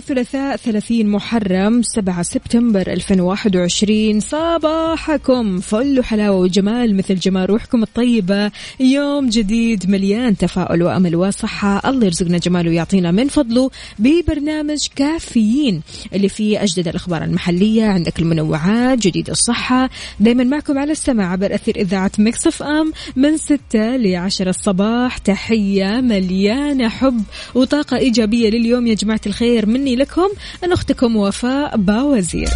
الثلاثاء 30 محرم 7 سبتمبر 2021 صباحكم فل وحلاوة وجمال مثل جمال روحكم الطيبة. يوم جديد مليان تفاؤل وأمل وصحة. الله يرزقنا جماله ويعطينا من فضله ببرنامج كافيين. اللي فيه أجدد الأخبار المحلية عندك المنوعات جديد الصحة. دايما معكم على السماع عبر أثير إذاعة مكسف أم من 6 ل 10 الصباح. تحية مليانة حب وطاقة إيجابية لليوم يا جماعة الخير. مني لكم أنا أختكم وفاء باوزير.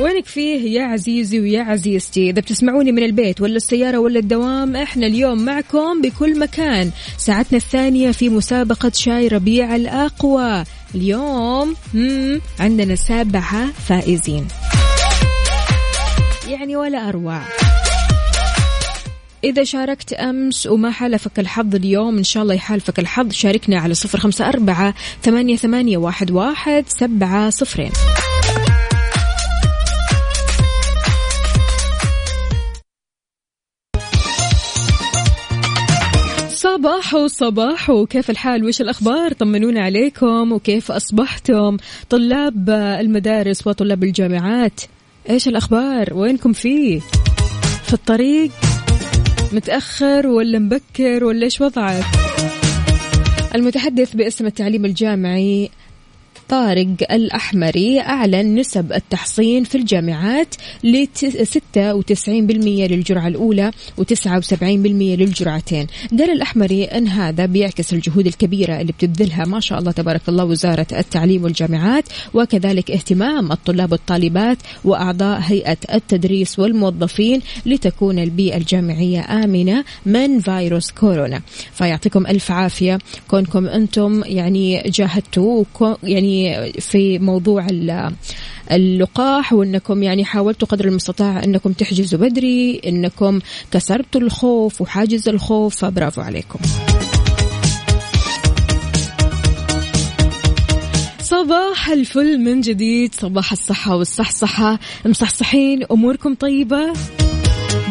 وينك فيه يا عزيزي ويا عزيزتي؟ إذا بتسمعوني من البيت ولا السيارة ولا الدوام إحنا اليوم معكم بكل مكان. ساعتنا الثانية في مسابقة شاي ربيع الأقوى. اليوم عندنا سبعة فائزين. يعني ولا أروع. إذا شاركت أمس وما حالفك الحظ اليوم إن شاء الله يحالفك الحظ. شاركنا على صفر خمسة أربعة ثمانية, ثمانية واحد, واحد سبعة صفرين. صباح صباح كيف الحال؟ وش الأخبار؟ طمنونا عليكم وكيف أصبحتم؟ طلاب المدارس وطلاب الجامعات إيش الأخبار؟ وينكم فيه؟ في الطريق؟ متأخر ولا مبكر ولا إيش وضعك؟ المتحدث باسم التعليم الجامعي طارق الأحمري أعلن نسب التحصين في الجامعات ل 96% للجرعة الأولى و79% للجرعتين. قال الأحمري أن هذا بيعكس الجهود الكبيرة اللي بتبذلها ما شاء الله تبارك الله وزارة التعليم والجامعات وكذلك اهتمام الطلاب والطالبات وأعضاء هيئة التدريس والموظفين لتكون البيئة الجامعية آمنة من فيروس كورونا. فيعطيكم ألف عافية. كونكم أنتم يعني جاهدتوا يعني في موضوع اللقاح وإنكم يعني حاولتوا قدر المستطاع إنكم تحجزوا بدري إنكم كسرتوا الخوف وحاجز الخوف فبرافو عليكم. صباح الفل من جديد صباح الصحة والصحصحة مصحصحين أموركم طيبة؟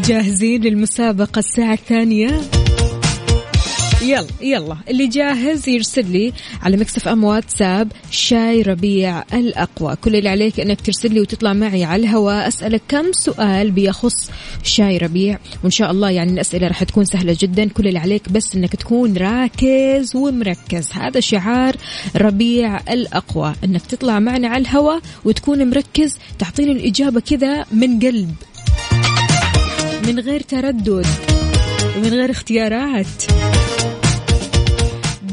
جاهزين للمسابقة الساعة الثانية؟ يلا يلا. اللي جاهز يرسل لي على مكسف أم واتساب شاي ربيع الأقوى. كل اللي عليك إنك ترسل لي وتطلع معي على الهواء أسألك كم سؤال بيخص شاي ربيع. وإن شاء الله يعني الأسئلة راح تكون سهلة جدا. كل اللي عليك بس إنك تكون راكز ومركز. هذا شعار ربيع الأقوى. إنك تطلع معنا على الهواء وتكون مركز. تعطيني الإجابة كذا من قلب من غير تردد. ومن غير اختيارات.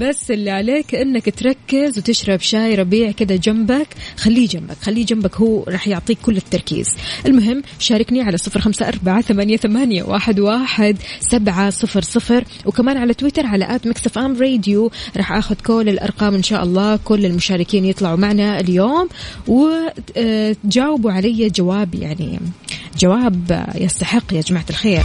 بس اللي عليك إنك تركز وتشرب شاي ربيع كذا جنبك. خليه جنبك خليه جنبك هو راح يعطيك كل التركيز. المهم شاركني على صفر خمسة أربعة ثمانية, ثمانية واحد, واحد سبعة صفر صفر. وكمان على تويتر على at Mix FM Radio راح أخذ كل الأرقام إن شاء الله. كل المشاركين يطلعوا معنا اليوم. وتجاوبوا علي جواب يعني جواب يستحق يا جماعة الخير.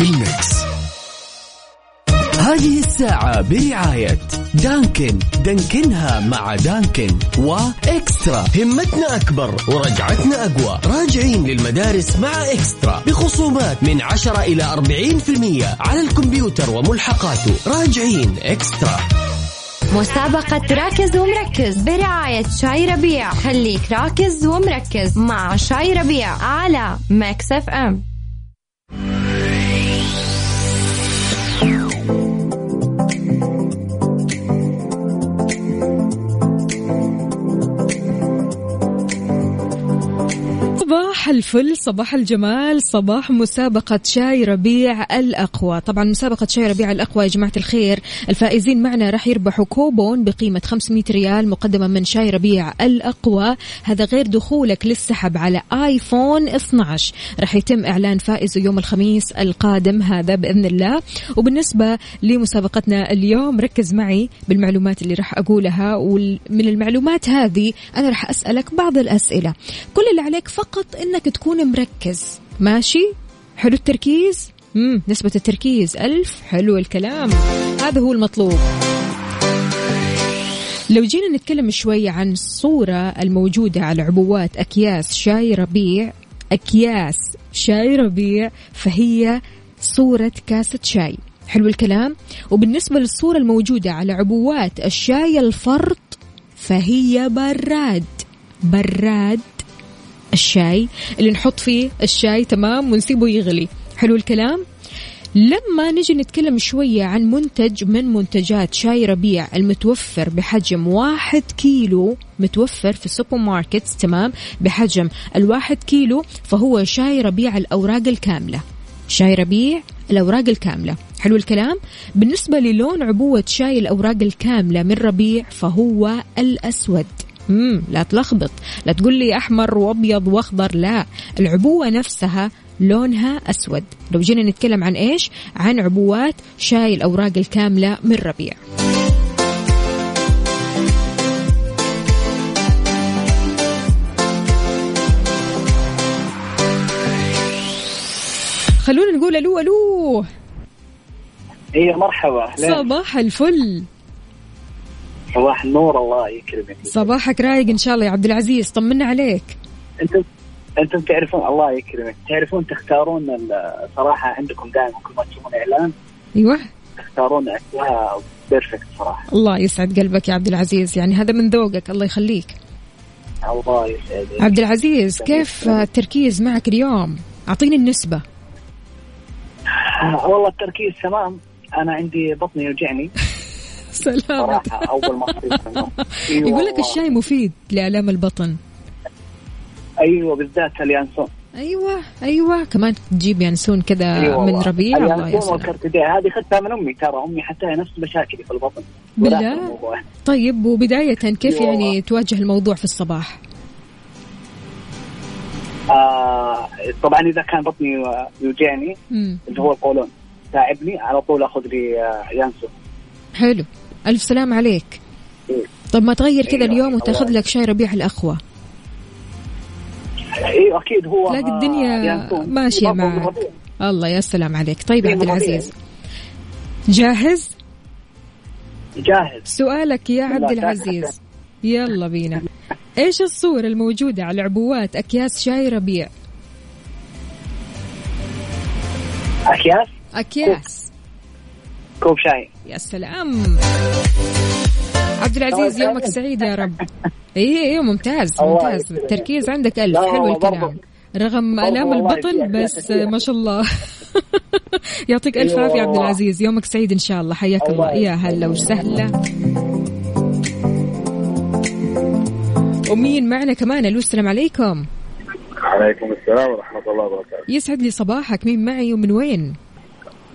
في ال mix. هذه الساعة برعاية Dunkin. Dunkin ها مع Dunkin و eXtra. همتنا أكبر ورجعتنا أقوى. راجعين للمدارس مع eXtra. بخصومات من 10 إلى 40% على الكمبيوتر وملحقاته. راجعين eXtra. مسابقة راكز ومركز. برعاية شاي ربيع. خليك راكز ومركز مع شاي ربيع. على Mix FM. الفل صباح الجمال صباح مسابقة شاي ربيع الأقوى. طبعا مسابقة شاي ربيع الأقوى يا جماعة الخير. الفائزين معنا راح يربحوا كوبون بقيمة 500 ريال مقدمة من شاي ربيع الأقوى. هذا غير دخولك للسحب على آيفون 12 راح يتم إعلان فائزه يوم الخميس القادم هذا بإذن الله. وبالنسبة لمسابقتنا اليوم ركز معي بالمعلومات اللي راح أقولها. ومن المعلومات هذه أنا راح أسألك بعض الأسئلة. كل اللي عليك فقط إنك تكون مركز. ماشي؟ حلو التركيز؟ مم. نسبة التركيز ألف. حلو الكلام. هذا هو المطلوب. لو جينا نتكلم شوي عن الصورة الموجودة على عبوات أكياس شاي ربيع أكياس شاي ربيع فهي صورة كاسة شاي. حلو الكلام؟ وبالنسبة للصورة الموجودة على عبوات الشاي الفرط فهي براد. براد. الشاي اللي نحط فيه الشاي تمام؟ ونسيبه يغلي. حلو الكلام؟ لما نجي نتكلم شوية عن منتج من منتجات شاي ربيع المتوفر بحجم واحد كيلو متوفر في السوبر ماركت تمام؟ بحجم الواحد كيلو فهو شاي ربيع الأوراق الكاملة. شاي ربيع الأوراق الكاملة. حلو الكلام؟ بالنسبة للون عبوة شاي الأوراق الكاملة من ربيع فهو الأسود. مم لا تلخبط. لا تقول لي أحمر وأبيض وأخضر لا. العبوة نفسها لونها أسود. لو جينا نتكلم عن إيش؟ عن عبوات شاي الأوراق الكاملة من ربيع. خلونا نقول ألو ألو. إيه مرحبا صباح الفل. صباح النور الله يكرمك. صباحك رايق إن شاء الله يا عبد العزيز طمنا عليك. أنتم أنتم تعرفون الله يكرمك. تعرفون تختارون صراحة عندكم دائما كل ما تشوفون إعلان. أيوه. تختارون اشياء بيرفكت صراحة. الله يسعد قلبك يا عبد العزيز يعني هذا من ذوقك الله يخليك. الله يسعدك. عبد العزيز كيف التركيز معك اليوم؟ أعطيني النسبة. آه، والله التركيز تمام. أنا عندي بطني يوجعني. سلامة صراحة أول ما. أيوة يقول لك. الشاي مفيد لآلام البطن أيوه بالذات اليانسون أيوه أيوه كمان تجيب ينسون كذا أيوة من. ربيع الله يسلمك والكركديه هذه اخذتها من أمي ترى أمي حتى هي نفس مشاكلي في البطن بالله؟ طيب وبداية كيف أيوة يعني. تواجه الموضوع في الصباح آه طبعا إذا كان بطني يوجعني. اللي هو القولون تعبني على طول آخذ لي آه، يانسون حلو ألف سلام عليك. طب ما تغير كذا أيوة، اليوم وتاخذ. لك شاي ربيع الأخوة أيوه أكيد هو تلاقي الدنيا برضه معك. الله يا سلام عليك. طيب يا عبد. العزيز. جاهز؟ جاهز. سؤالك يا عبد العزيز. يلا بينا. إيش الصورة الموجودة على عبوات أكياس شاي ربيع؟ أكياس؟ أكياس. كوب شاي. يا سلام. عبد العزيز يومك. سعيد يا رب. اي اي ممتاز الله ممتاز. يسلمك. التركيز عندك ألف. لا حلو الكلام. رغم والله البطن بس. ما شاء الله. يعطيك ألف أيوة. عافية عبد. العزيز. يومك سعيد إن شاء الله. حياك الله, يا هلا وسهلا. ومين معنا كمان؟ ألو السلام عليكم. عليكم السلام ورحمة الله وبركاته. يسعد لي صباحك. مين معي ومن وين؟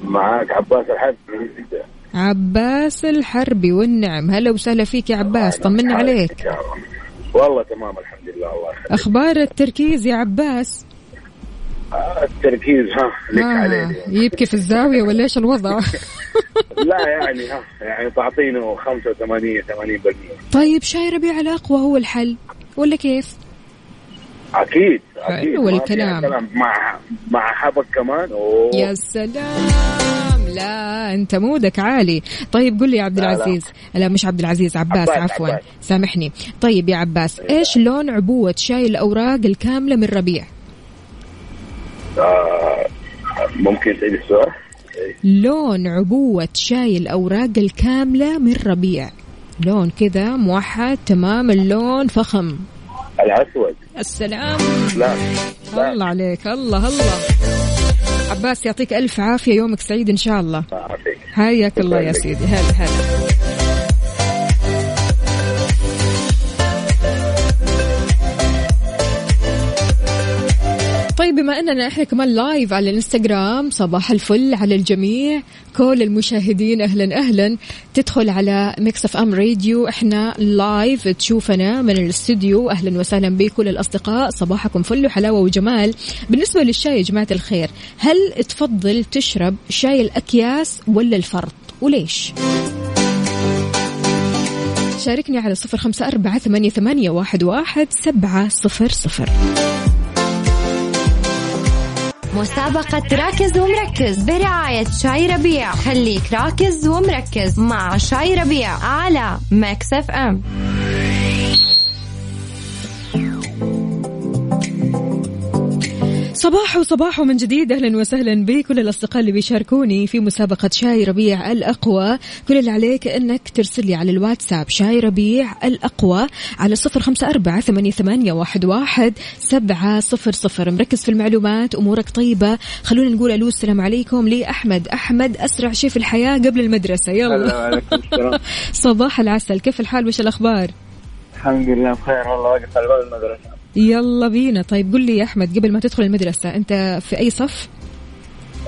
معاك عباس الحب من جدة عباس الحربي والنعم. هلا وسهلا فيك يا عباس طمنا عليك. والله تمام الحمد لله الله يخليك. أخبار التركيز يا عباس؟ آه، التركيز ها لك آه عليه. يبكي في الزاوية ولا إيش الوضع؟ لا يعني ها يعني تعطينه 85 80% طيب شاي ربيع الأقوى هو الحل ولا كيف؟ أكيد أكيد. حلو الكلام. كلام. مع مع حبك كمان. أوه. يا سلام. لا أنت مودك عالي. طيب قل لي يا عبد لا، لا. العزيز. لا مش عبد العزيز عباس, عباس، عفوا. عباس. سامحني. طيب يا عباس إيش لون عبوة شاي الأوراق الكاملة من ربيع؟ آه ممكن تعيد السؤال؟ لون عبوة شاي الأوراق الكاملة من ربيع. لون كذا موحد تمام. اللون فخم. الاسود السلام. لا. الله عليك. الله الله. عباس يعطيك ألف عافية. يومك سعيد إن شاء الله. حياك الله يا. سيدي. هلا هلا. طيب بما أننا إحنا كمان لايف على الإنستغرام صباح الفل على الجميع. كل المشاهدين أهلا أهلا. تدخل على Mix FM Radio إحنا live تشوفنا من الاستوديو أهلا وسهلا بكل الأصدقاء. صباحكم فل وحلاوة وجمال. بالنسبة للشاي يا جماعة الخير هل تفضل تشرب شاي الأكياس ولا الفرط؟ وليش؟ شاركني على صفر خمسة أربعة ثمانية, ثمانية واحد, واحد سبعة صفر صفر. مسابقة راكز ومركز برعاية شاي ربيع. خليك راكز ومركز مع شاي ربيع على Mix FM. صباح وصباح من جديد أهلا وسهلا بكل الأصدقاء اللي بيشاركوني في مسابقة شاي ربيع الأقوى. كل اللي عليك إنك ترسل لي على الواتساب شاي ربيع الأقوى على صفر خمسة أربعة ثمانية, ثمانية واحد, واحد سبعة صفر صفر. مركز في المعلومات أمورك طيبة. خلونا نقول ألو السلام عليكم لي أحمد احمد أسرع شيء في الحياة قبل المدرسة. يلا. صباح العسل. كيف الحال؟ وش الأخبار؟ الحمد لله بخير والله واقف على باب المدرسة. يلا بينا. طيب قل لي يا أحمد قبل ما تدخل المدرسة أنت في أي صف؟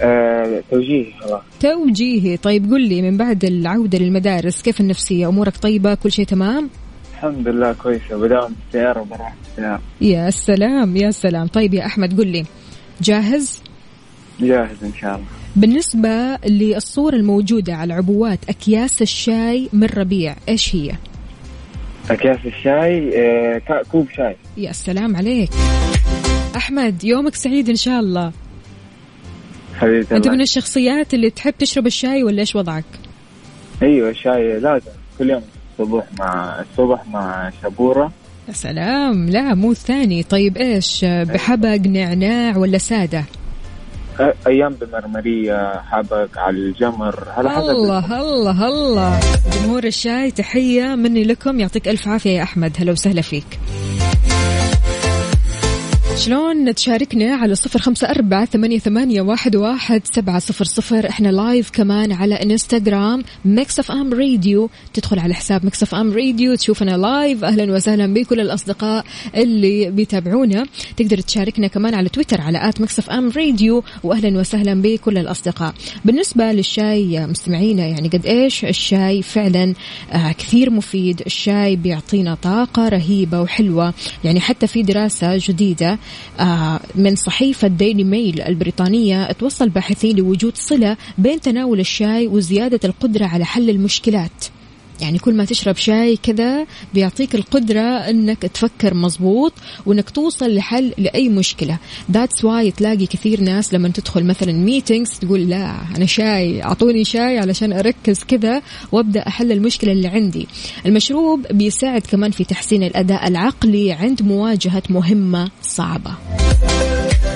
آه توجيهي خلاص. توجيهي. طيب قل لي من بعد العودة للمدارس كيف النفسية؟ أمورك طيبة؟ كل شيء تمام؟ الحمد لله كويسة. بداوم بالسيارة وبروح بالسيارة يا سلام يا سلام. طيب يا أحمد قل لي جاهز؟ جاهز إن شاء الله. بالنسبة للصورة الموجودة على عبوات أكياس الشاي من ربيع إيش هي؟ أكياس الشاي آه كوب شاي. يا سلام عليك. أحمد يومك سعيد إن شاء الله. حبيبي أنت الله. من الشخصيات اللي تحب تشرب الشاي ولا إيش وضعك؟ أيوه الشاي لازم كل يوم الصبح مع الصبح مع شبوره يا سلام. لا مو الثاني. طيب إيش بحبق نعناع ولا سادة؟ أ- أيام بمرمرية حبق على الجمر على حسب الله الله الله. جمهور الشاي تحية مني لكم. يعطيك ألف عافية يا أحمد. هلا وسهلا فيك. شلون تشاركنا على صفر خمسة أربعة ثمانية, ثمانية واحد, واحد سبعة صفر صفر. إحنا live كمان على انستغرام Mix FM Radio تدخل على حساب Mix FM Radio تشوفنا live أهلا وسهلا بكل الأصدقاء اللي بيتابعونا. تقدر تشاركنا كمان على تويتر على at Mix FM Radio واهلا وسهلا بكل الأصدقاء. بالنسبة للشاي مستمعينا يعني قد إيش الشاي فعلا آه كثير مفيد. الشاي بيعطينا طاقة رهيبة وحلوة. يعني حتى في دراسة جديدة من صحيفة ديلي ميل البريطانية توصل باحثين لوجود صلة بين تناول الشاي وزيادة القدرة على حل المشكلات. يعني كل ما تشرب شاي كذا بيعطيك القدرة إنك تفكر مزبوط وإنك توصل لحل لأي مشكلة. that's why تلاقي كثير ناس لما تدخل مثلا meetings تقول لا أنا شاي أعطوني شاي علشان أركز كذا وأبدأ أحل المشكلة اللي عندي. المشروب بيساعد كمان في تحسين الأداء العقلي عند مواجهة مهمة صعبة.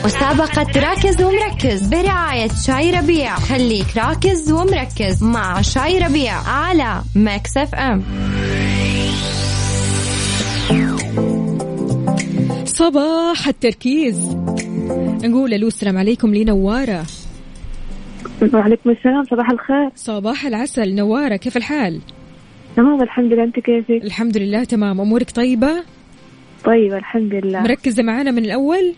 مسابقة راكز ومركز برعاية شاي ربيع. خليك راكز ومركز مع شاي ربيع على Mix FM صباح التركيز. نقول ألو السلام عليكم لنوارة وعليكم السلام صباح الخير. صباح العسل نوارة كيف الحال؟ تمام الحمد لله أنت كيفك؟ الحمد لله تمام. أمورك طيبة؟ طيب الحمد لله. مركزة معانا من الأول؟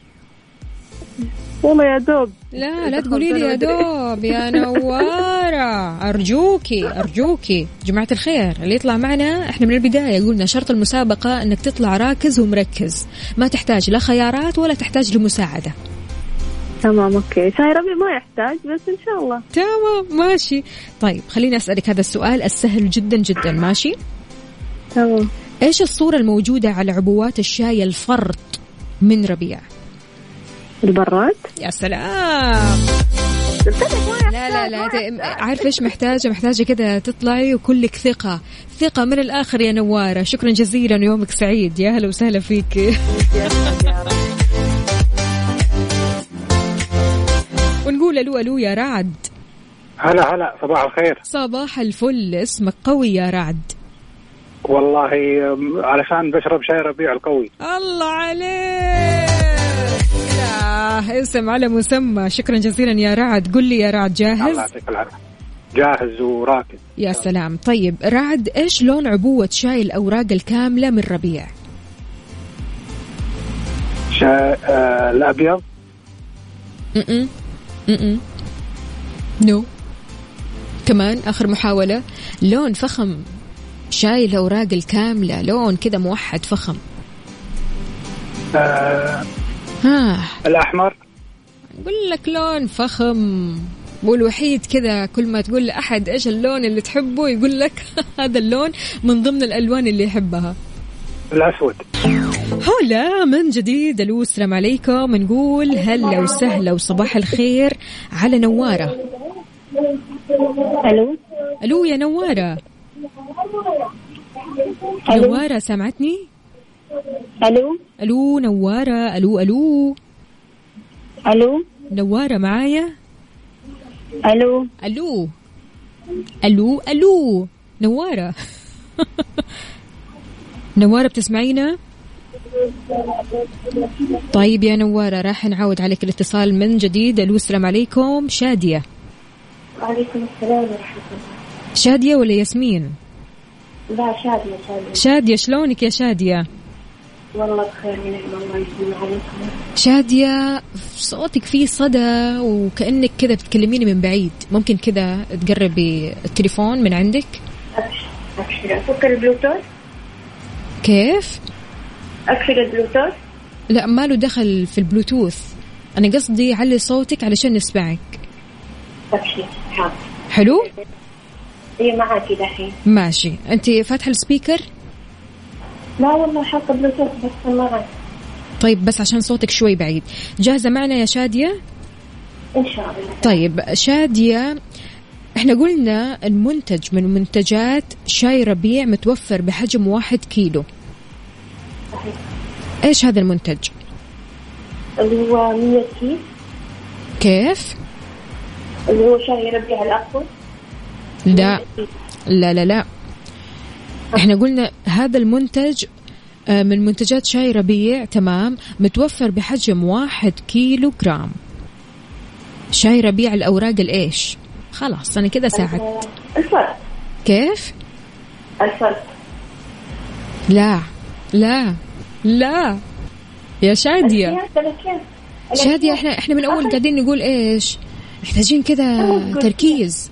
والله يا دوب. لا لا تقولي لي يا دوب. يا نوارة. أرجوكي أرجوكي. جماعة الخير اللي يطلع معنا إحنا من البداية قلنا شرط المسابقة إنك تطلع راكز ومركز. ما تحتاج لا خيارات ولا تحتاج لمساعدة. تمام أوكي. شاي ربيع ما يحتاج بس إن شاء الله. تمام ماشي. طيب خليني أسألك هذا السؤال السهل جدا جدا ماشي؟ تمام. إيش الصورة الموجودة على عبوات الشاي الفرط من ربيع؟ البراد. يا سلام. لا لا لا عارفه إيش محتاجة؟ محتاجة كده تطلعي وكلك ثقة. ثقة من الآخر يا نوارة. شكرا جزيلا ويومك سعيد. يا هلا وسهلا فيك. ونقول ألو ألو يا رعد. هلا هلا صباح الخير. صباح الفل. اسمك قوي يا رعد. والله علشان بشرب شاي ربيع القوي. الله عليك. لا اسم على مسمى. شكرا جزيلا يا رعد. قل لي يا رعد الله جاهز يعطيك العافية. جاهز وراكد يا سلام. طيب رعد إيش لون عبوة شاي الأوراق الكاملة من ربيع؟ شاي آه الأبيض. م-م. م-م. نو. كمان آخر محاولة. لون فخم شاي الأوراق الكاملة. لون كذا موحد فخم. آه ها الأحمر. أقول لك لون فخم والوحيد كذا كل ما تقول لأحد إيش اللون اللي تحبه يقول لك هذا اللون من ضمن الألوان اللي يحبها. الأسود. هلا من جديد ألو السلام عليكم. نقول هلا وسهلا وصباح الخير على نوارة. ألو. ألو يا نوارة. ألو. نوارة سامعتني؟ ألو؟ ألو نوارة. ألو ألو. ألو؟ نوارة معايا؟ ألو؟ ألو. ألو ألو. نوارة. نوارة بتسمعينا؟ طيب يا نوارة راح نعود عليك الاتصال من جديد. ألو السلام عليكم. شادية. وعليكم السلام ورحمة الله. شادية ولا ياسمين؟ لا شادية شادية. شادية شلونك يا شادية؟ والله بخير ونعم الله يسلم عليكم. شادية صوتك فيه صدى وكأنك كذا بتكلميني من بعيد. ممكن كذا تقربي التليفون من عندك؟ أبشر أفكر البلوتوث؟ كيف؟ أقفل البلوتوث؟ لا ما له دخل في البلوتوث. أنا قصدي علي صوتك علشان نسمعك. أبشر. حاضر حلو؟ هي معاكي دحين ماشي. أنت فاتحة ال speaker؟ لا والله حاطة بلوتوث بس معك طيب بس عشان صوتك شوي بعيد. جاهزة معنا يا شادية؟ إن شاء الله. طيب شادية إحنا قلنا المنتج من منتجات شاي ربيع متوفر بحجم واحد كيلو. صحيح. إيش هذا المنتج؟ اللي هو 100 كيس كيف؟ اللي هو شاي ربيع الأقوى. لا. لا لا لا. إحنا قلنا هذا المنتج آه، من منتجات شاي ربيع تمام متوفر بحجم واحد كيلو جرام شاي ربيع الأوراق الإيش؟ خلاص أنا كذا ساعدت. كيف؟ لا لا لا. يا شادية. شادية إحنا إحنا من أول قاعدين نقول إيش؟ محتاجين كذا تركيز.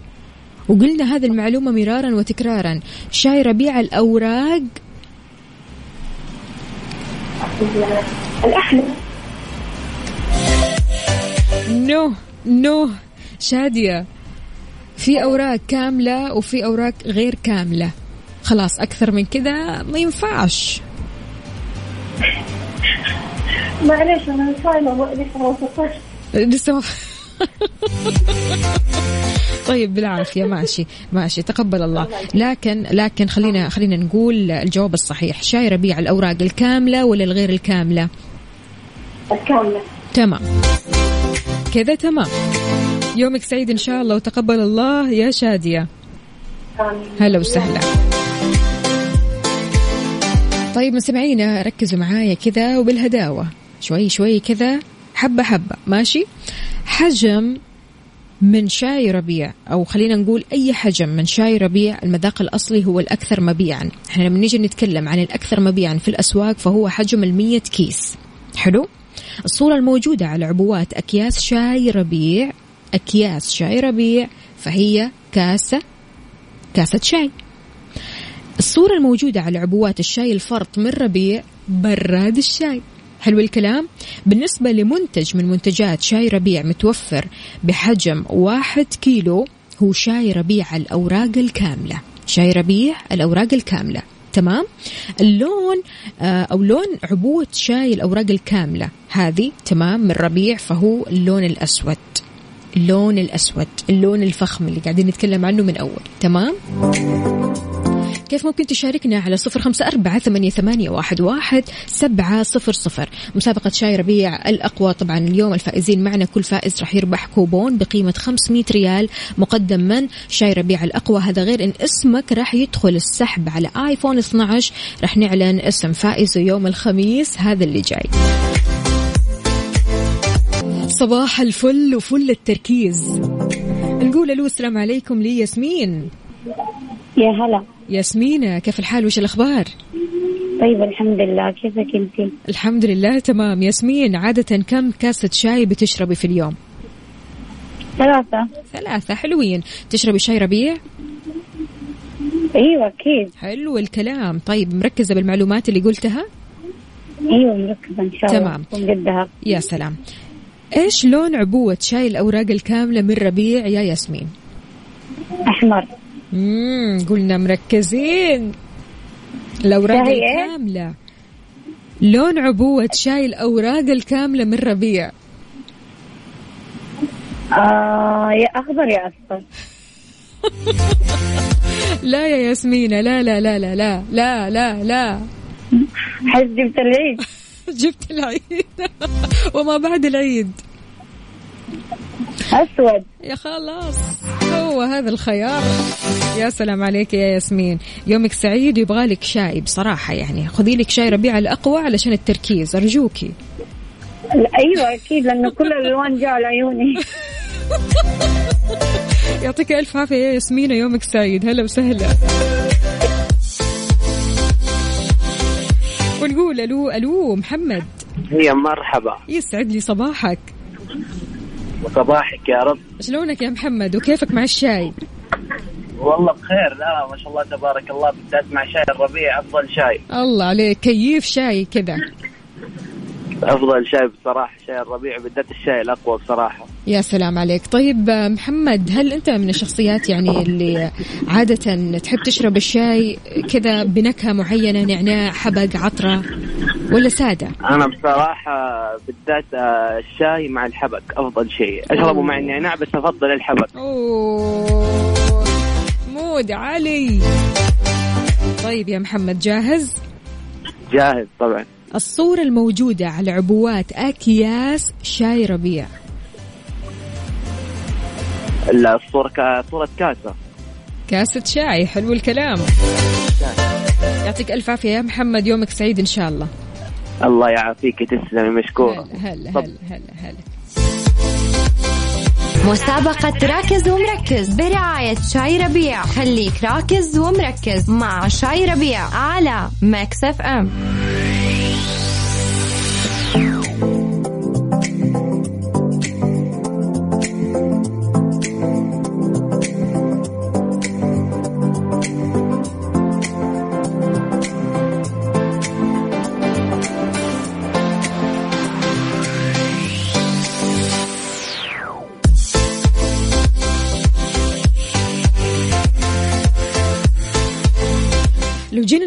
وقلنا هذه المعلومة مرارا وتكرارا. شاي ربيع الأوراق. الأحمر نو نو شادية. في أوراق كاملة وفي أوراق غير كاملة. خلاص أكثر من كذا ما ينفعش. معليش أنا صايمة لسه ما وصلتش لسه ما طيب بالعافية. ماشي. ماشي. تقبل الله. لكن لكن خلينا خلينا نقول الجواب الصحيح. شاي ربيع الأوراق الكاملة ولا الغير الكاملة؟ الكاملة. تمام. كذا تمام. يومك سعيد إن شاء الله وتقبل الله يا شادية. آمين. هلا وسهلا. طيب مستمعينا ركزوا معايا كذا وبالهداوة. شوي شوي كذا. حبة حبة ماشي؟ حجم من شاي ربيع أو خلينا نقول أي حجم من شاي ربيع المذاق الأصلي هو الأكثر مبيعا. إحنا لما نيجي نتكلم عن الأكثر مبيعا في الأسواق فهو حجم المية كيس. حلو؟ الصورة الموجودة على عبوات أكياس شاي ربيع أكياس شاي ربيع فهي كاسة كاسة شاي. الصورة الموجودة على عبوات الشاي الفرط من ربيع براد الشاي. حلو الكلام. بالنسبة لمنتج من منتجات شاي ربيع متوفر بحجم واحد كيلو هو شاي ربيع الأوراق الكاملة. شاي ربيع الأوراق الكاملة. تمام؟ اللون آه، أو لون عبوة شاي الأوراق الكاملة. هذه تمام من ربيع فهو اللون الأسود. اللون الأسود اللون الفخم اللي قاعدين نتكلم عنه من أول. تمام؟ كيف ممكن تشاركنا على صفر خمسة أربعة ثمانية, واحد, سبعة صفر صفر؟ مسابقة شاي ربيع الأقوى. طبعا اليوم الفائزين معنا كل فائز راح يربح كوبون بقيمة 500 ريال مقدم من شاي ربيع الأقوى هذا غير إن اسمك راح يدخل السحب على آيفون 12 راح نعلن اسم فائزه يوم الخميس هذا اللي جاي. صباح الفل وفل التركيز. نقول ألو السلام عليكم لي ياسمين يا هلا. ياسمينة كيف الحال؟ وش الأخبار؟ طيب الحمد لله. كيفك أنت؟ الحمد لله تمام. ياسمين عادة كم كاسة شاي بتشربي في اليوم؟ ثلاثة. ثلاثة حلوين. تشربي شاي ربيع؟ أيوة أكيد. حلو الكلام. طيب مركزة بالمعلومات اللي قلتها؟ أيوة مركزة إن شاء الله. تمام. قدها يا سلام. إيش لون عبوة شاي الأوراق الكاملة من ربيع يا ياسمين؟ أحمر. مم قلنا مركزين. الأوراق إيه؟ الكاملة. لون عبوة شاي الأوراق الكاملة من ربيع. آه يا أخضر يا أصفر. لا يا ياسمينة لا لا لا لا لا لا لا لا. حس جبت العيد؟ جبت العيد. وما بعد العيد. أسود. يا خلاص هو هذا الخيار. يا سلام عليك يا ياسمين. يومك سعيد ويبغى لك شاي بصراحة يعني. خذي لك شاي ربيع الأقوى علشان التركيز. أرجوكي أيوة أكيد لأنه كل الألوان جاء على عيوني. يعطيك ألف عافية يا ياسمينة يومك سعيد. هلا وسهلا. ونقول ألو ألو محمد. هي مرحبا. يسعد لي صباحك. وصباحك يا رب. شلونك يا محمد؟ وكيفك مع الشاي؟ والله بخير. لا ما شاء الله تبارك الله بالذات مع شاي الربيع أفضل شاي. الله عليك كيف شاي كذا؟ أفضل شاي بصراحة شاي الربيع بالذات الشاي الأقوى بصراحة. يا سلام عليك. طيب آه، محمد هل أنت من الشخصيات يعني اللي عادة تحب تشرب الشاي كذا بنكهة معينة نعناع حبق عطرة؟ ولا سادة؟ أنا بصراحة بالذات آه، الشاي مع الحبك أفضل شيء. اشربه مع النعناع بس أفضل الحبك أوه. مود علي طيب يا محمد جاهز؟ جاهز طبعا. الصورة الموجودة على عبوات أكياس شاي ربيع. لا الصورة صورة كاسة. كاسة شاي حلو الكلام. يعطيك ألف عافية يا محمد يومك سعيد إن شاء الله. الله يعافيك تسلمي مشكورة هلا هلا. هلا هلا هلا. مسابقة راكز ومركز برعاية شاي ربيع. خليك راكز ومركز مع شاي ربيع على Mix FM.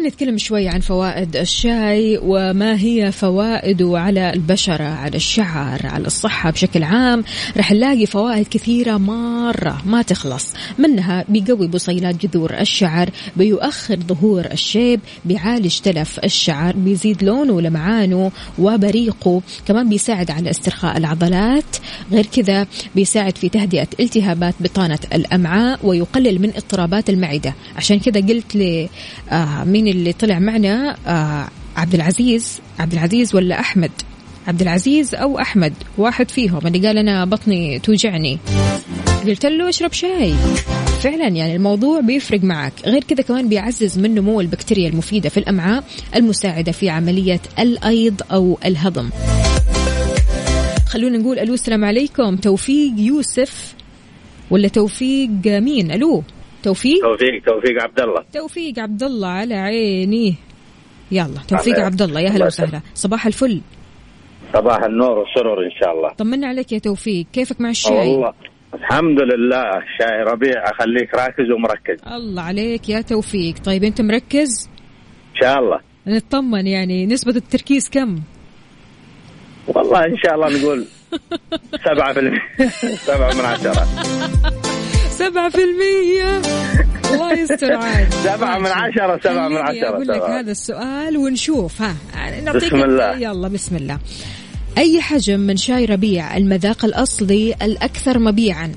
لو جينا نتكلم شوي عن فوائد الشاي وما هي فوائده على البشرة على الشعر على الصحة بشكل عام. رح نلاقي فوائد كثيرة مرة ما تخلص. منها بيقوي بصيلات جذور الشعر بيؤخر ظهور الشيب بيعالج تلف الشعر بيزيد لونه ولمعانه وبريقه. كمان بيساعد على استرخاء العضلات. غير كذا بيساعد في تهدئة التهابات بطانة الأمعاء ويقلل من اضطرابات المعدة. عشان كذا قلت لي آه مين اللي طلع معنا آه عبد العزيز عبد العزيز ولا أحمد؟ عبد العزيز أو أحمد واحد فيهم. اللي قال أنا بطني توجعني. قلت له اشرب شاي. فعلا يعني الموضوع بيفرق معك. غير كذا كمان بيعزز من نمو البكتيريا المفيدة في الأمعاء المساعدة في عملية الأيض أو الهضم. خلونا نقول ألو السلام عليكم. توفيق يوسف ولا توفيق مين؟ ألو. توفيق؟ توفيق توفيق عبد الله توفيق عبد الله على عيني. يلا توفيق عبد الله يا هلا الله وسهلا. صباح الفل. صباح النور والسرور إن شاء الله. طمنا عليك يا توفيق. كيفك مع الشاي؟ والله الحمد لله. شاي ربيع. أخليك راكز ومركز. الله عليك يا توفيق. طيب أنت مركز؟ إن شاء الله. نطمن يعني. نسبة التركيز كم؟ والله إن شاء الله نقول سبعة في سبعة من عشرة. سبعة في المية. الله يستر عاد. سبعة من. عشرة سبعة من عشرة أقول لك. هذا السؤال ونشوف. ها نعطيك بسم الله. يلا بسم الله. أي حجم من شاي ربيع المذاق الأصلي الأكثر مبيعا؟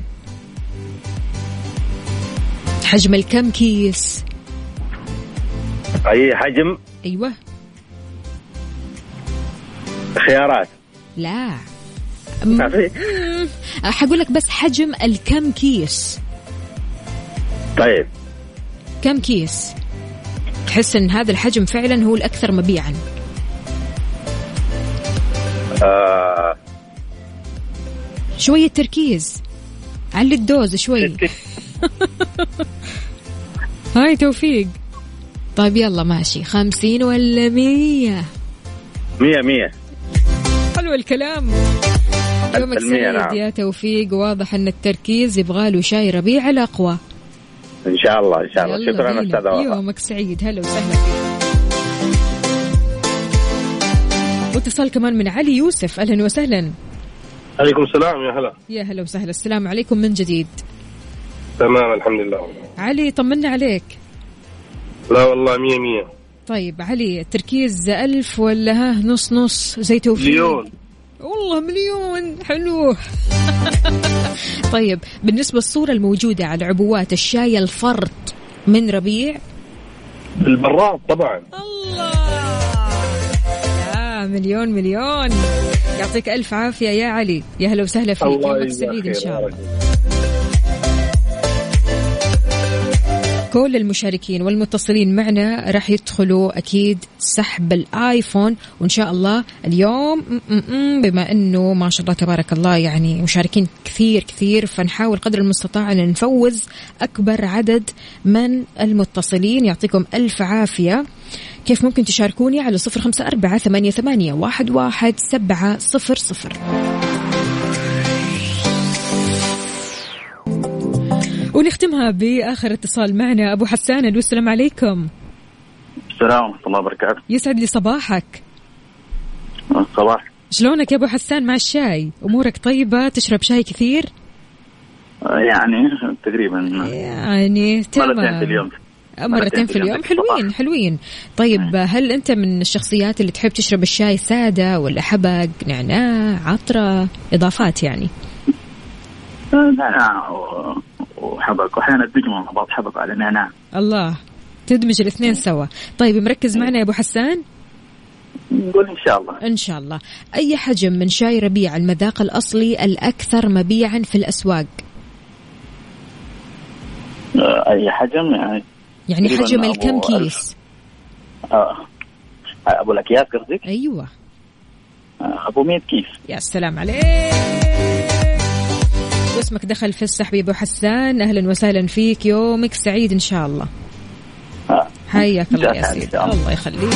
حجم الكم كيس؟ أي حجم؟ أيوة. خيارات. لا. حقول لك بس حجم الكم كيس. طيب. كم كيس؟ تحس إن هذا الحجم فعلا هو الأكثر مبيعا. آه. شوية تركيز. علي الدوز شوي. هاي توفيق. طيب يلا ماشي. خمسين ولا مية؟ مية مية. حلو الكلام. يومك سعيد نعم. يا توفيق. واضح إن التركيز يبغى له شاي ربيع الأقوى. إن شاء الله إن شاء الله. شكرا. أستاذ وفاء. يومك سعيد. هلا وسهلا فيك. واتصال كمان من علي يوسف. أهلا وسهلا. عليكم السلام يا هلا. يا هلا وسهلا. السلام عليكم. من جديد؟ تمام الحمد لله. علي طمنا عليك. لا والله مية مية. طيب علي التركيز ألف ولا ها؟ نص نص. زي توفيق مليون. والله مليون. حلو. طيب بالنسبة للصورة الموجودة على عبوات الشاي الفرط من ربيع. البراد طبعا. آه مليون مليون. يعطيك ألف عافية يا علي. يا هلا وسهلا فيك الله يومك سعيد إن شاء يا الله. كل المشاركين والمتصلين معنا راح يدخلوا أكيد سحب الآيفون وإن شاء الله اليوم بما إنه ما شاء الله تبارك الله يعني مشاركين كثير كثير فنحاول قدر المستطاع أن نفوز أكبر عدد من المتصلين. يعطيكم ألف عافية. كيف ممكن تشاركوني على صفر خمسة أربعة ثمانية, ثمانية واحد, واحد سبعة صفر صفر؟ ونختمها بآخر اتصال معنا. أبو حسان ألو السلام عليكم. السلام ورحمة الله وبركاته. يسعد لي صباحك. صباح. شلونك يا أبو حسان؟ مع الشاي. أمورك طيبة؟ تشرب شاي كثير؟ يعني تقريبا. يعني تمام. مرتين في اليوم. مرتين في اليوم. حلوين حلوين. طيب هل أنت من الشخصيات اللي تحب تشرب الشاي سادة ولا حبق نعناع عطرة إضافات يعني؟ نعناع وحبك وأحيانا تدمج مع بعض حبك على نعناع. الله. تدمج الاثنين سوا. طيب مركز معنا يا أبو حسان؟ نقول إن شاء الله. إن شاء الله. أي حجم من شاي ربيع المذاق الأصلي الأكثر مبيعا في الأسواق؟ آه، أي حجم؟ يعني يعني حجم الكم. كيس؟ آه. أبو الاكياس قصدك؟ أيوه. آه، أبو 100 كيس. يا سلام عليك. واسمك دخل في السحب يا أبو حسان. أهلا وسهلا فيك. يومك سعيد إن شاء الله. حياك الله يا سيدي. الله. يخليك.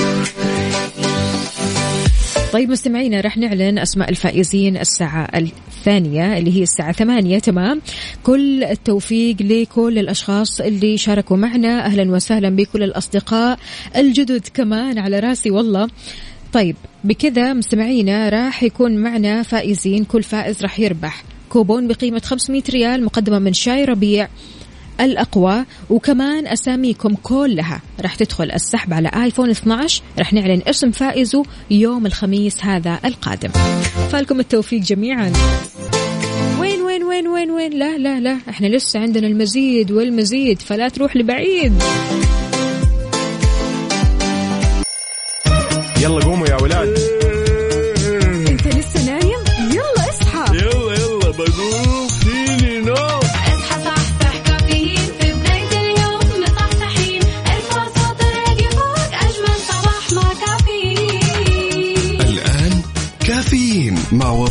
طيب مستمعينا راح نعلن أسماء الفائزين الساعة الثانية اللي هي الساعة ثمانية. تمام؟ كل التوفيق لكل الأشخاص اللي شاركوا معنا. أهلا وسهلا بكل الأصدقاء الجدد كمان على راسي والله. طيب بكذا مستمعينا راح يكون معنا فائزين. كل فائز راح يربح. كوبون بقيمة 500 ريال مقدمة من شاي ربيع الأقوى. وكمان أساميكم كلها راح تدخل السحب على آيفون 12 راح نعلن اسم فائزه يوم الخميس هذا القادم. فالكم التوفيق جميعا. وين وين وين وين وين؟ لا لا لا. إحنا لسه عندنا المزيد والمزيد فلا تروح لبعيد. يلا قوموا يا ولاد.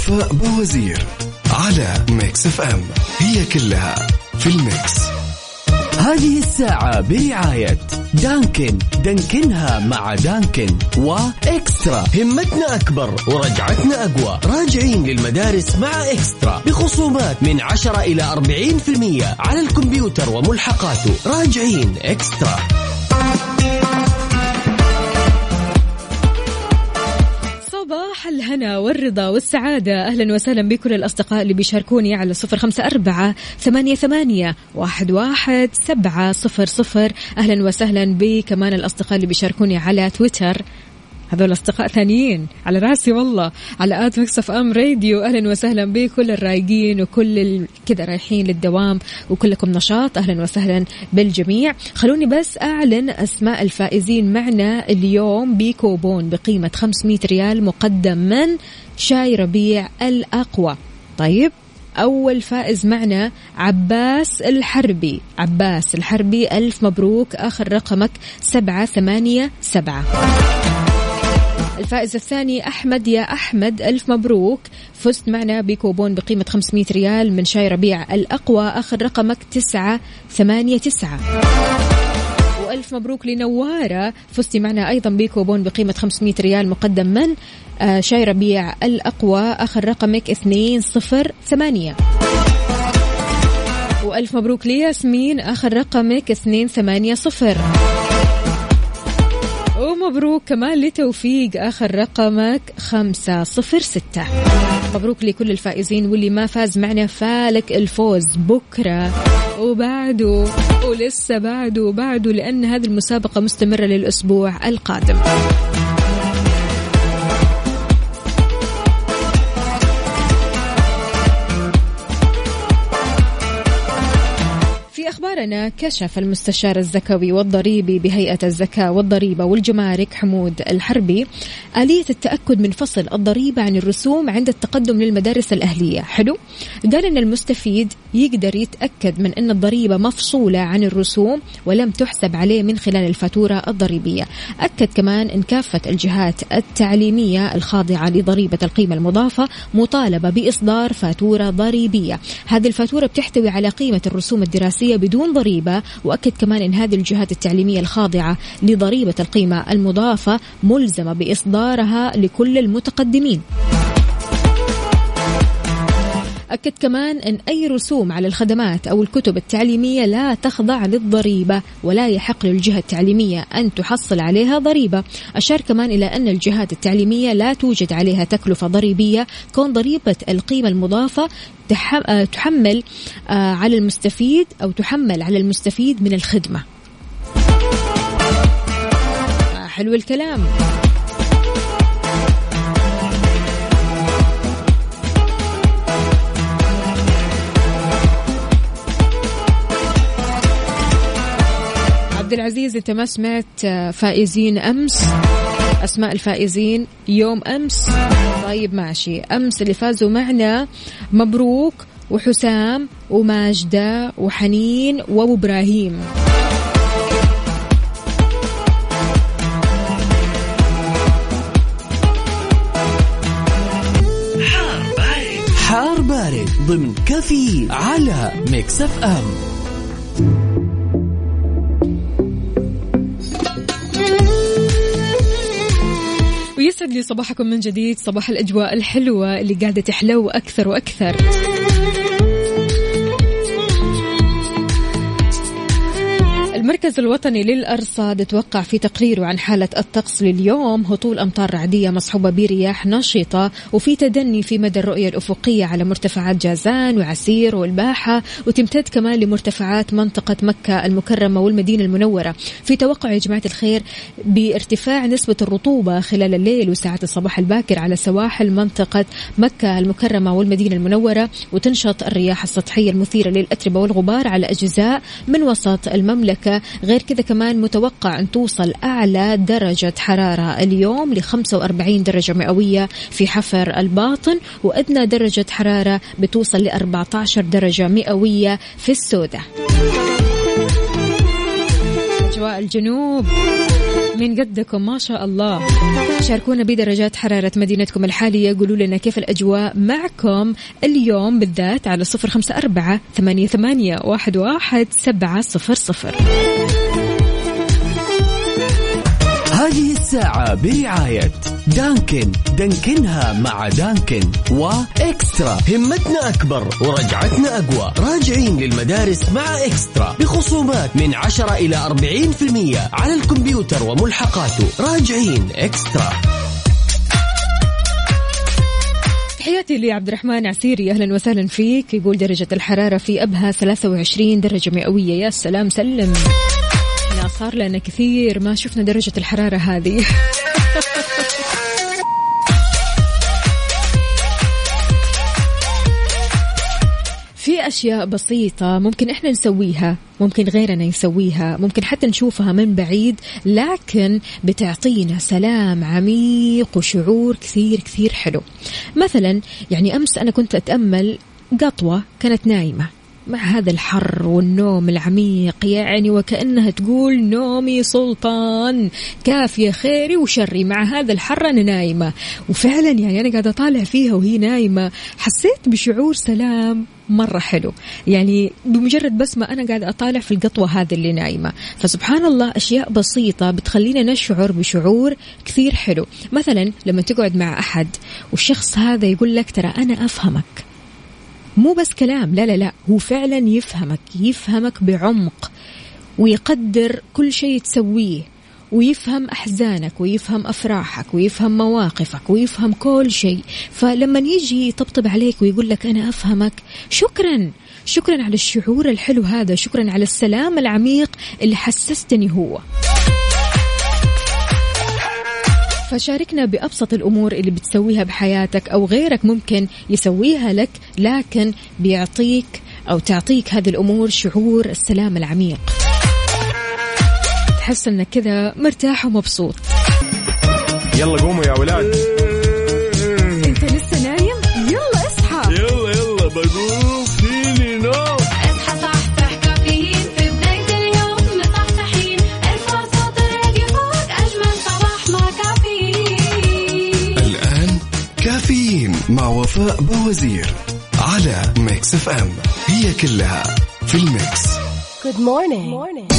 وفاء بوزير على Mix FM. هي كلها في ال mix. هذه الساعة برعاية دانكن. دانكنها مع دانكن وإكسترا. همتنا أكبر ورجعتنا أقوى. راجعين للمدارس مع إكسترا. بخصومات من 10 إلى 40% على الكمبيوتر وملحقاته. راجعين إكسترا. الهنا والرضا والسعادة. أهلا وسهلا بكل الأصدقاء اللي بيشاركوني على صفر خمسة أربعة ثمانية, ثمانية واحد, واحد سبعة صفر صفر. أهلا وسهلا بكمان الأصدقاء اللي بيشاركوني على تويتر. هذول أصدقاء ثانيين على رأسي والله. على at MixFM Radio. أهلا وسهلا بكل الرايقين وكل ال- كذا رايحين للدوام وكلكم نشاط. أهلا وسهلا بالجميع. خلوني بس أعلن أسماء الفائزين معنا اليوم بكوبون بقيمة 500 ريال مقدم من شاي ربيع الأقوى. طيب أول فائز معنا عباس الحربي. عباس الحربي ألف مبروك. آخر رقمك سبعة ثمانية سبعة. الفائز الثاني أحمد يا أحمد ألف مبروك. فزت معنا بكوبون بقيمة 500 ريال من شاي ربيع الأقوى آخر رقمك تسعة ثمانية تسعة. وألف مبروك لنوارة. فزتي معنا أيضا بكوبون بقيمة 500 ريال مقدم من آه، شاي ربيع الأقوى آخر رقمك 208 وألف مبروك لياسمين آخر رقمك 280 ومبروك كمان لتوفيق آخر رقمك خمسة صفر ستة. مبروك لكل الفائزين واللي ما فاز معنا فالك الفوز بكرة وبعده ولسه بعده وبعده لأن هذه المسابقة مستمرة للأسبوع القادم. أخبارنا كشف المستشار الزكوي والضريبي بهيئة الزكاة والضريبة والجمارك حمود الحربي آلية التأكد من فصل الضريبة عن الرسوم عند التقدم للمدارس الأهلية. حلو. قال أن المستفيد يقدر يتأكد من أن الضريبة مفصولة عن الرسوم ولم تحسب عليه من خلال الفاتورة الضريبية. أكد كمان أن كافة الجهات التعليمية الخاضعة لضريبة القيمة المضافة مطالبة بإصدار فاتورة ضريبية. هذه الفاتورة بتحتوي على قيمة الرسوم الدراسية بدون ضريبة وأكد كمان أن هذه الجهات التعليمية الخاضعة لضريبة القيمة المضافة ملزمة بإصدارها لكل المتقدمين. أكد كمان أن أي رسوم على الخدمات أو الكتب التعليمية لا تخضع للضريبة ولا يحق للجهة التعليمية أن تحصل عليها ضريبة. أشار كمان إلى أن الجهات التعليمية لا توجد عليها تكلفة ضريبية كون ضريبة القيمة المضافة آه، تحمل آه، على المستفيد أو تحمل على المستفيد من الخدمة. حلو الكلام. عبد العزيز انت ما سمعت آه، فائزين أمس؟ أسماء الفائزين يوم أمس. طيب ماشي. أمس اللي فازوا معنا مبروك وحسام وماجدة وحنين وابو إبراهيم حار بارد ضمن كفي على Mix FM. ويسعد لي صباحكم من جديد صباح الأجواء الحلوة اللي قاعدة تحلو أكثر وأكثر. المركز الوطني للأرصاد توقع في تقريره عن حالة الطقس لليوم هطول أمطار رعدية مصحوبة برياح نشطة وفي تدني في مدى الرؤية الأفقية على مرتفعات جازان وعسير والباحة وتمتد كمان لمرتفعات منطقة مكة المكرمة والمدينة المنورة. في توقع يا جماعة الخير بارتفاع نسبة الرطوبة خلال الليل وساعات الصباح الباكر على سواحل منطقة مكة المكرمة والمدينة المنورة وتنشط الرياح السطحية المثيرة للأتربة والغبار على أجزاء من وسط المملكة. غير كذا كمان متوقع أن توصل أعلى درجة حرارة اليوم ل 45 درجة مئوية في حفر الباطن وأدنى درجة حرارة بتوصل ل 14 درجة مئوية في السودة. أجواء الجنوب. من قدكم ما شاء الله. شاركونا بدرجات حرارة مدينتكم الحالية. قولوا لنا كيف الأجواء معكم اليوم بالذات على صفر خمسة أربعة ثمانية, ثمانية واحد, واحد سبعة صفر صفر. هذه الساعة برعاية دانكن. دانكنها مع دانكن وإكسترا. همتنا أكبر ورجعتنا أقوى. راجعين للمدارس مع إكسترا. بخصومات من 10 إلى 40% على الكمبيوتر وملحقاته. راجعين إكسترا. تحياتي لعبد الرحمن عسيري. أهلا وسهلا فيك. يقول درجة الحرارة في أبها 23 درجة مئوية. يا سلام سلم. صار لنا كثير ما شفنا درجة الحرارة هذه. في أشياء بسيطة ممكن إحنا نسويها ممكن غيرنا يسويها ممكن حتى نشوفها من بعيد لكن بتعطينا سلام عميق وشعور كثير كثير حلو. مثلا يعني أمس أنا كنت أتأمل قطوة كانت نايمة. مع هذا الحر والنوم العميق يعني وكأنها تقول نومي سلطان كافية خيري وشري مع هذا الحر أنا نايمة. وفعلا يعني أنا قاعدة أطالع فيها وهي نايمة. حسيت بشعور سلام مرة حلو. يعني بمجرد بس ما أنا قاعدة أطالع في القطوة هذه اللي نايمة. فسبحان الله أشياء بسيطة بتخلينا نشعر بشعور كثير حلو. مثلا لما تقعد مع أحد والشخص هذا يقول لك ترى أنا أفهمك. مو بس كلام لا لا لا هو فعلا يفهمك يفهمك بعمق ويقدر كل شيء تسويه ويفهم أحزانك ويفهم أفراحك ويفهم مواقفك ويفهم كل شيء. فلما يجي يطبطب عليك ويقول لك أنا أفهمك شكرا شكرا على الشعور الحلو هذا شكرا على السلام العميق اللي حسستني هو. فشاركنا بأبسط الأمور اللي بتسويها بحياتك أو غيرك ممكن يسويها لك لكن بيعطيك أو تعطيك هذه الأمور شعور السلام العميق. تحس إنك كذا مرتاح ومبسوط. يلا قوموا يا ولاد. كافيين مع وفاء بوزير على Mix FM. هي كلها في ال mix. Good morning. morning.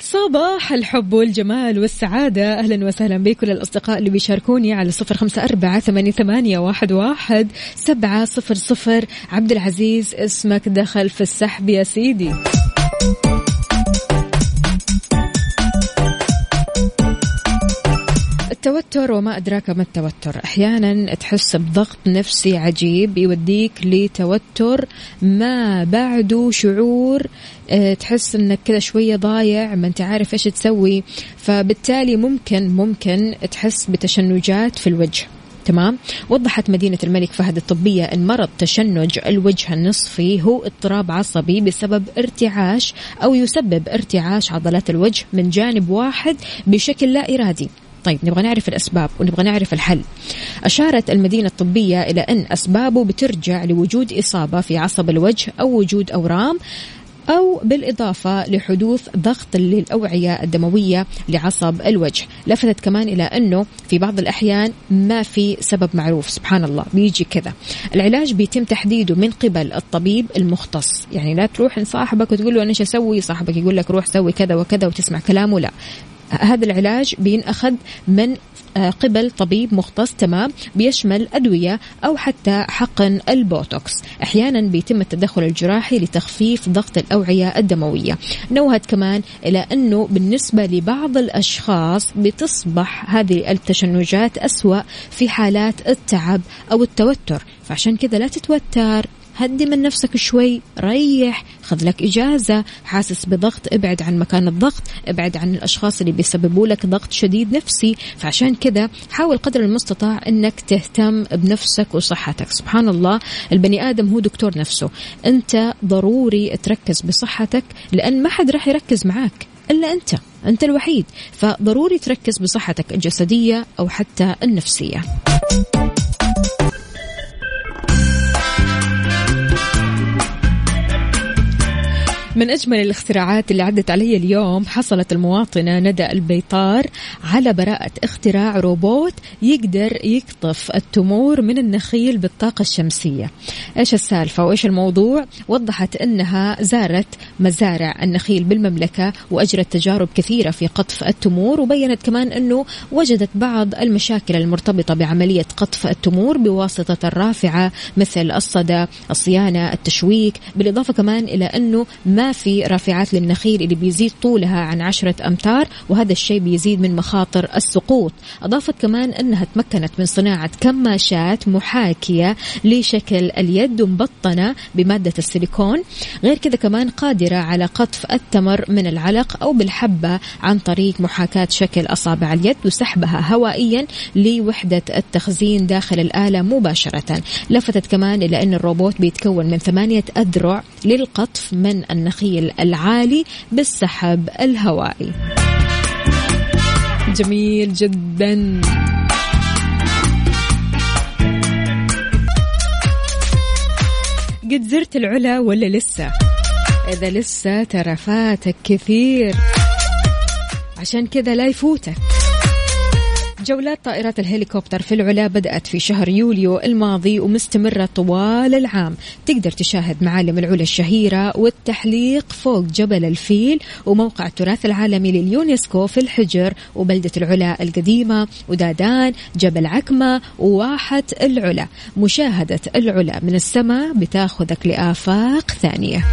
صباح الحب والجمال والسعادة. أهلا وسهلا بكل الأصدقاء اللي بيشاركوني على صفر خمسة أربعة ثمانية, ثمانية واحد, واحد سبعة صفر صفر. عبد العزيز اسمك دخل في السحب يا سيدي. التوتر وما أدراك ما التوتر. أحيانا تحس بضغط نفسي عجيب يوديك لتوتر. ما بعده شعور آه، تحس إنك كذا شوية ضايع ما أنت عارف إيش تسوي. فبالتالي ممكن ممكن تحس بتشنجات في الوجه. تمام؟ وضحت مدينة الملك فهد الطبية أن مرض تشنج الوجه النصفي هو اضطراب عصبي بسبب ارتعاش أو يسبب ارتعاش عضلات الوجه من جانب واحد بشكل لا إرادي. طيب نبغى نعرف الأسباب ونبغى نعرف الحل. أشارت المدينة الطبية إلى أن أسبابه بترجع لوجود إصابة في عصب الوجه أو وجود أورام أو بالإضافة لحدوث ضغط للأوعية الدموية لعصب الوجه. لفتت كمان إلى أنه في بعض الأحيان ما في سبب معروف سبحان الله بيجي كذا. العلاج بيتم تحديده من قبل الطبيب المختص. يعني لا تروح لصاحبك وتقول له أنا إيش أسوي؟ صاحبك يقول لك روح سوي كذا وكذا وتسمع كلامه لا. هذا العلاج بينأخذ من آه، قبل طبيب مختص تمام بيشمل أدوية أو حتى حقن البوتوكس. أحيانا بيتم التدخل الجراحي لتخفيف ضغط الأوعية الدموية. نوهت كمان إلى أنه بالنسبة لبعض الأشخاص بتصبح هذه التشنجات أسوأ في حالات التعب أو التوتر. فعشان كذا لا تتوتر. هدي من نفسك شوي ريح خذ لك إجازة حاسس بضغط ابعد عن مكان الضغط ابعد عن الأشخاص اللي بيسببوا لك ضغط شديد نفسي. فعشان كذا حاول قدر المستطاع أنك تهتم بنفسك وصحتك. سبحان الله البني آدم هو دكتور نفسه. أنت ضروري تركز بصحتك لأن ما حد راح يركز معاك إلا أنت أنت الوحيد. فضروري تركز بصحتك الجسدية أو حتى النفسية. من أجمل الاختراعات اللي عدت علي اليوم حصلت المواطنة ندى البيطار على براءة اختراع روبوت يقدر يقطف التمور من النخيل بالطاقة الشمسية. إيش السالفة وإيش الموضوع؟ وضحت أنها زارت مزارع النخيل بالمملكة وأجرت تجارب كثيرة في قطف التمور وبينت كمان أنه وجدت بعض المشاكل المرتبطة بعملية قطف التمور بواسطة الرافعة مثل الصدى الصيانة التشويك بالإضافة كمان إلى أنه ما في رافعات للنخيل اللي بيزيد طولها عن عشرة أمتار وهذا الشيء بيزيد من مخاطر السقوط. أضافت كمان أنها تمكنت من صناعة كماشات محاكية لشكل اليد ومبطنة بمادة السيليكون. غير كذا كمان قادرة على قطف التمر من العلق أو بالحبة عن طريق محاكاة شكل أصابع اليد وسحبها هوائيا لوحدة التخزين داخل الآلة مباشرة. لفتت كمان إلى أن الروبوت بيتكون من ثمانية أذرع للقطف من النخيل. النخيل العالي بالسحب الهوائي. جميل جدا. قد زرت العلا ولا لسه؟ إذا لسه ترى فاتك كثير. عشان كذا لا يفوتك. جولات طائرات الهليكوبتر في العلا بدأت في شهر يوليو الماضي ومستمرة طوال العام. تقدر تشاهد معالم العلا الشهيرة والتحليق فوق جبل الفيل وموقع التراث العالمي لليونسكو في الحجر وبلدة العلا القديمة ودادان جبل عكمة وواحة العلا. مشاهدة العلا من السماء بتاخذك لآفاق ثانية.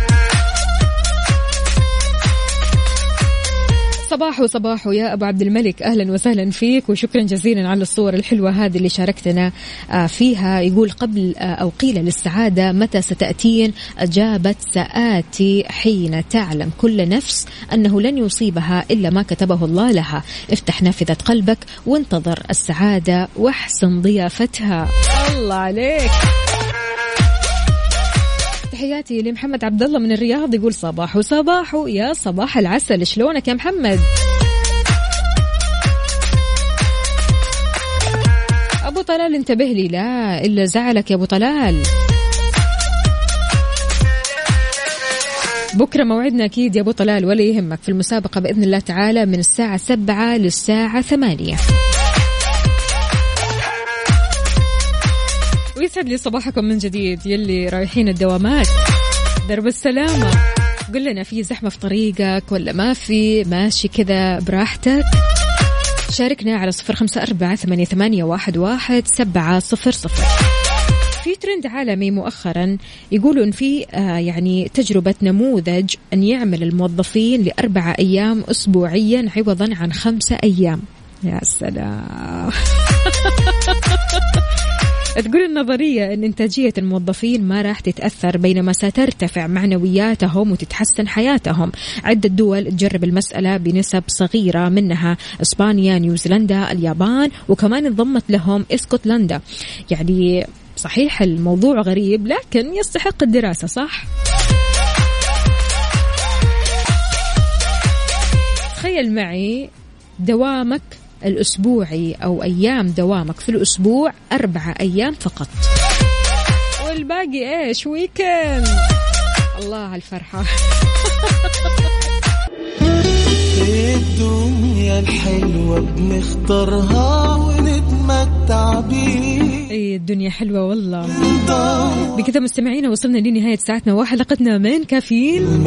صباح وصباح يا أبو عبد الملك. أهلا وسهلا فيك وشكرا جزيلا على الصور الحلوة هذه اللي شاركتنا آه، فيها. يقول قبل آه، أو قيل للسعادة متى ستأتين؟ أجابت سآتي حين تعلم كل نفس أنه لن يصيبها إلا ما كتبه الله لها. افتح نافذة قلبك وانتظر السعادة واحسن ضيافتها. الله عليك. تحياتي لمحمد عبد الله من الرياض يقول صباح وصباح يا صباح العسل. شلونك يا محمد؟ أبو طلال انتبه لي. لا إلا زعلك يا أبو طلال. بكرة موعدنا أكيد يا أبو طلال ولا يهمك. في المسابقة بإذن الله تعالى من الساعة سبعة للساعة ثمانية. ويسعد لي صباحكم من جديد يلي رايحين الدوامات. درب السلامة. قل لنا في زحمة في طريقك ولا ما في ماشي كذا براحتك. شاركنا على صفر خمسة أربعة ثمانية, واحد, واحد سبعة صفر صفر. في ترند عالمي مؤخرا يقولوا ان في آه يعني تجربة نموذج أن يعمل الموظفين لاربعه أيام اسبوعيا عوضا عن خمسة أيام. يا سلام. تقول النظرية أن إنتاجية الموظفين ما راح تتأثر بينما سترتفع معنوياتهم وتتحسن حياتهم عدة دول تجرب المسألة بنسب صغيرة منها إسبانيا نيوزيلندا اليابان وكمان انضمت لهم إسكتلندا يعني صحيح الموضوع غريب لكن يستحق الدراسة صح؟ تخيل معي دوامك الأسبوعي أو أيام دوامك في الأسبوع أربعة أيام فقط. والباقي إيش؟ ويكند الله على الفرحة الدنيا الحلوة بنختارها. ونتمتع بيه إي الدنيا حلوة والله. بكذا مستمعينا وصلنا لنهاية ساعتنا وحلقتنا من كافيين.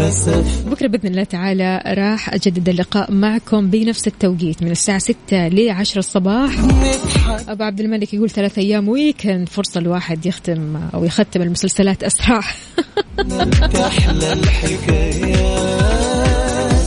بكرة بإذن الله تعالى راح أجدد اللقاء معكم بنفس التوقيت من الساعة 6 ل 10 الصباح أبو عبد الملك يقول ثلاث أيام ويكند فرصة الواحد يختم أو يختم المسلسلات أسرع. أحلى الحكايات